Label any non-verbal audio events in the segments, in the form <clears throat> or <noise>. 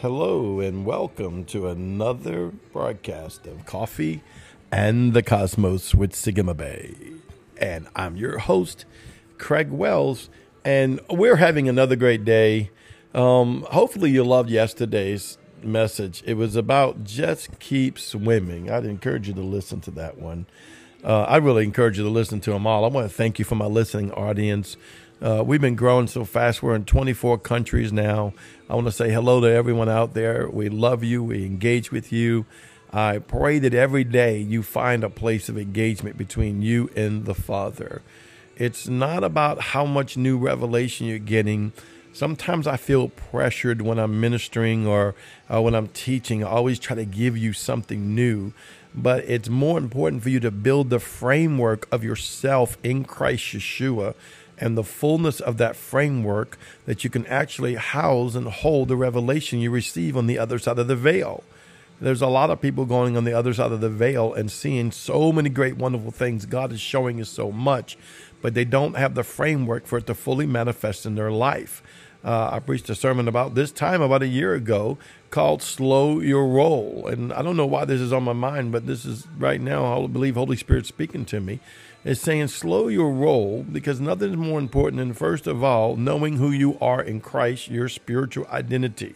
Hello and welcome to another broadcast of Coffee and the Cosmos with Sigma Bay. And I'm your host, Craig Wells, and we're having another great day. Um, hopefully, you loved yesterday's message. It was about just keep swimming. I'd encourage you to listen to that one. Uh, I really encourage you to listen to them all. I want to thank you for my listening audience. Uh, we've been growing so fast. We're in 24 countries now. I want to say hello to everyone out there. We love you. We engage with you. I pray that every day you find a place of engagement between you and the Father. It's not about how much new revelation you're getting. Sometimes I feel pressured when I'm ministering or uh, when I'm teaching. I always try to give you something new. But it's more important for you to build the framework of yourself in Christ Yeshua and the fullness of that framework that you can actually house and hold the revelation you receive on the other side of the veil. There's a lot of people going on the other side of the veil and seeing so many great, wonderful things. God is showing us so much, but they don't have the framework for it to fully manifest in their life. Uh, I preached a sermon about this time about a year ago called Slow Your Roll. And I don't know why this is on my mind, but this is right now, I believe Holy Spirit speaking to me is saying slow your roll because nothing is more important than first of all knowing who you are in Christ, your spiritual identity.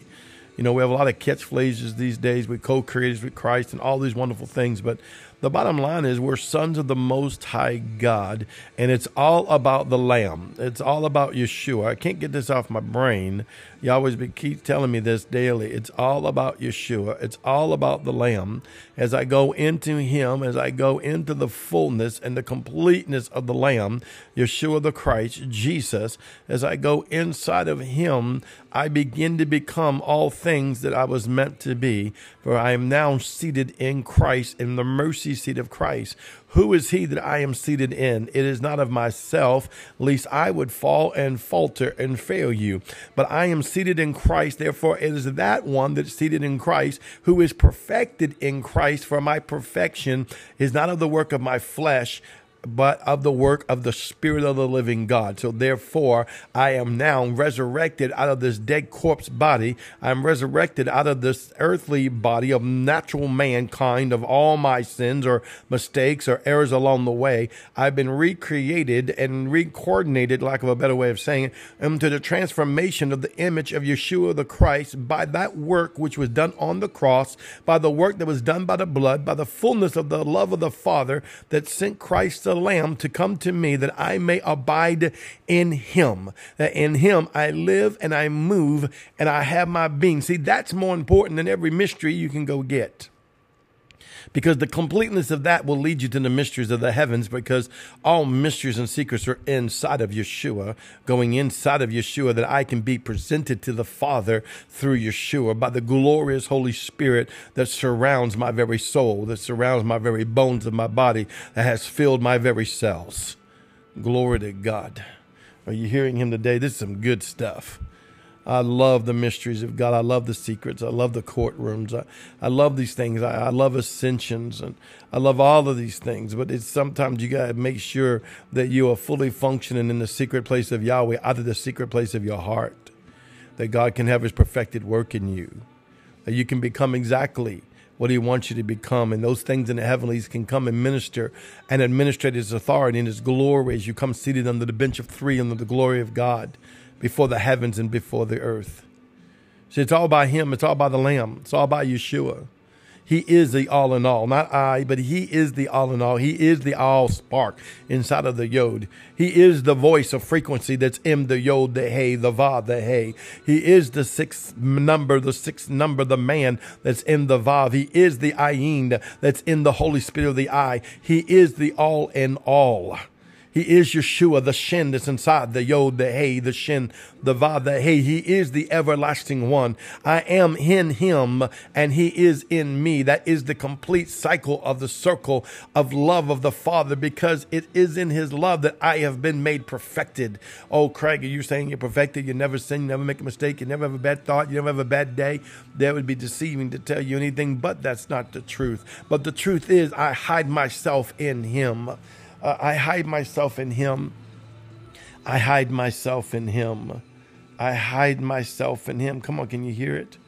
You know, we have a lot of catchphrases these days with co-creators with Christ and all these wonderful things, but the bottom line is we're sons of the Most High God, and it's all about the Lamb. It's all about Yeshua. I can't get this off my brain. You always be, keep telling me this daily. It's all about Yeshua. It's all about the Lamb. As I go into Him, as I go into the fullness and the completeness of the Lamb, Yeshua the Christ, Jesus, as I go inside of Him, I begin to become all things that I was meant to be. For I am now seated in Christ in the mercy seat of Christ. Who is he that I am seated in? It is not of myself, lest I would fall and falter and fail you. But I am seated in Christ. Therefore, it is that one that's seated in Christ who is perfected in Christ. For my perfection is not of the work of my flesh, but of the work of the Spirit of the living God. So therefore, I am now resurrected out of this dead corpse body. I'm resurrected out of this earthly body of natural mankind, of all my sins or mistakes or errors along the way. I've been recreated and recoordinated, lack of a better way of saying it, into the transformation of the image of Yeshua the Christ by that work which was done on the cross, by the work that was done by the blood, by the fullness of the love of the Father that sent Christ the Lamb to come to me that I may abide in him. That in him I live and I move and I have my being. See, that's more important than every mystery you can go get because the completeness of that will lead you to the mysteries of the heavens because all mysteries and secrets are inside of Yeshua, going inside of Yeshua that I can be presented to the Father through Yeshua by the glorious Holy Spirit that surrounds my very soul, that surrounds my very bones of my body, that has filled my very cells. Glory to God. Are you hearing him today? This is some good stuff. I love the mysteries of God. I love the secrets. I love the courtrooms. I, I love these things. I, I love ascensions and I love all of these things. But it's sometimes you got to make sure that you are fully functioning in the secret place of Yahweh out of the secret place of your heart. That God can have his perfected work in you. That you can become exactly what he wants you to become. And those things in the heavenlies can come and minister and administrate his authority and his glory as you come seated under the bench of three under the glory of God before the heavens and before the earth. So it's all by Him, it's all by the Lamb, it's all by Yeshua. He is the all in all, not I, but He is the all in all. He is the all spark inside of the Yod. He is the voice of frequency that's in the Yod, the Hey, the Va, the Hey. He is the sixth number, the sixth number, the man that's in the Vav. He is the Ayin that's in the Holy Spirit of the I. He is the all in all. He is Yeshua, the Shin that's inside the Yod, the Hey, the Shin, the Va, the Hey. He is the everlasting one. I am in him and he is in me. That is the complete cycle of the circle of love of the Father because it is in his love that I have been made perfected. Oh, Craig, are you saying you're perfected? You never sin, you never make a mistake, you never have a bad thought, you never have a bad day? That would be deceiving to tell you anything, but that's not the truth. But the truth is, I hide myself in him. Uh, I hide myself in Him. I hide myself in Him. I hide myself in Him. Come on, can you hear it?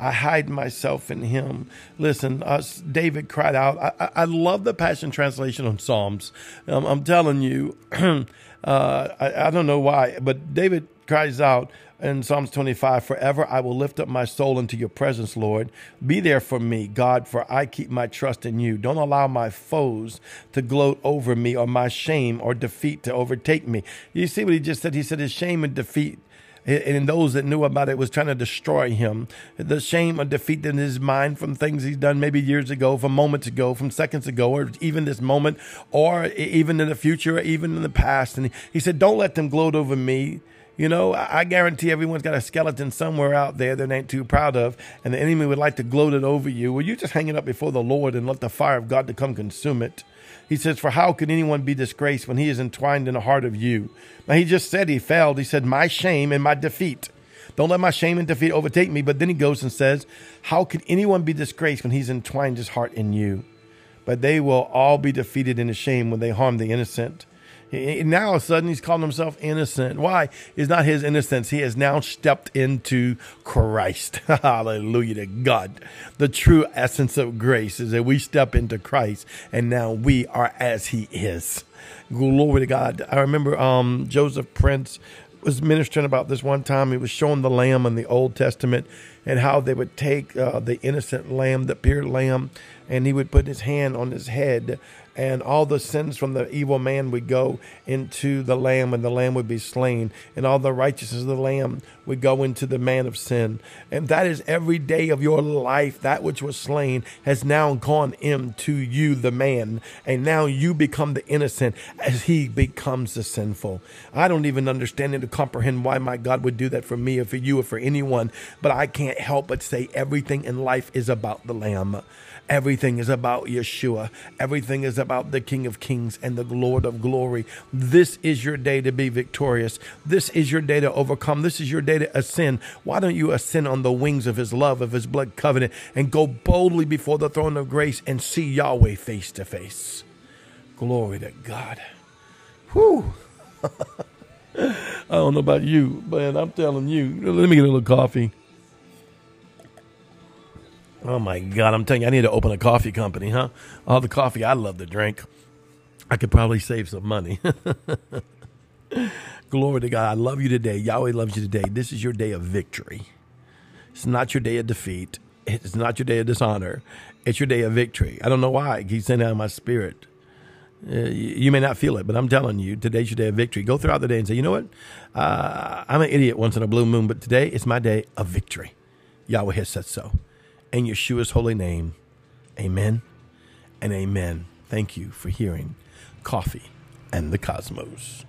I hide myself in Him. Listen, us, David cried out. I, I love the Passion Translation on Psalms. Um, I'm telling you, <clears throat> uh, I, I don't know why, but David cries out in Psalms 25 Forever I will lift up my soul into your presence, Lord. Be there for me, God, for I keep my trust in you. Don't allow my foes to gloat over me or my shame or defeat to overtake me. You see what he just said? He said his shame and defeat and those that knew about it was trying to destroy him. The shame and defeat in his mind from things he's done maybe years ago, from moments ago, from seconds ago, or even this moment, or even in the future, or even in the past. And he said, Don't let them gloat over me. You know, I guarantee everyone's got a skeleton somewhere out there that ain't too proud of, and the enemy would like to gloat it over you. Well, you just hang it up before the Lord and let the fire of God to come consume it. He says, For how could anyone be disgraced when he is entwined in the heart of you? Now, he just said he failed. He said, My shame and my defeat. Don't let my shame and defeat overtake me. But then he goes and says, How could anyone be disgraced when he's entwined his heart in you? But they will all be defeated in the shame when they harm the innocent. Now, all of a sudden, he's calling himself innocent. Why? It's not his innocence. He has now stepped into Christ. <laughs> Hallelujah to God. The true essence of grace is that we step into Christ and now we are as he is. Glory to God. I remember um, Joseph Prince was ministering about this one time. He was showing the lamb in the Old Testament and how they would take uh, the innocent lamb, the pure lamb, and he would put his hand on his head and all the sins from the evil man would go into the lamb and the lamb would be slain and all the righteousness of the lamb would go into the man of sin. And that is every day of your life that which was slain has now gone into you the man. And now you become the innocent as he becomes the sinful. I don't even understand and to comprehend why my god would do that for me or for you or for anyone but i can't help but say everything in life is about the lamb Everything is about Yeshua. Everything is about the King of Kings and the Lord of Glory. This is your day to be victorious. This is your day to overcome. This is your day to ascend. Why don't you ascend on the wings of His love, of His blood covenant, and go boldly before the throne of grace and see Yahweh face to face? Glory to God. Whew. <laughs> I don't know about you, but I'm telling you. Let me get a little coffee. Oh my God, I'm telling you, I need to open a coffee company, huh? All the coffee I love to drink. I could probably save some money. <laughs> Glory to God. I love you today. Yahweh loves you today. This is your day of victory. It's not your day of defeat. It's not your day of dishonor. It's your day of victory. I don't know why. He's sent out in my spirit. Uh, you may not feel it, but I'm telling you, today's your day of victory. Go throughout the day and say, you know what? Uh, I'm an idiot once in a blue moon, but today is my day of victory. Yahweh has said so in Yeshua's holy name. Amen and amen. Thank you for hearing Coffee and the Cosmos.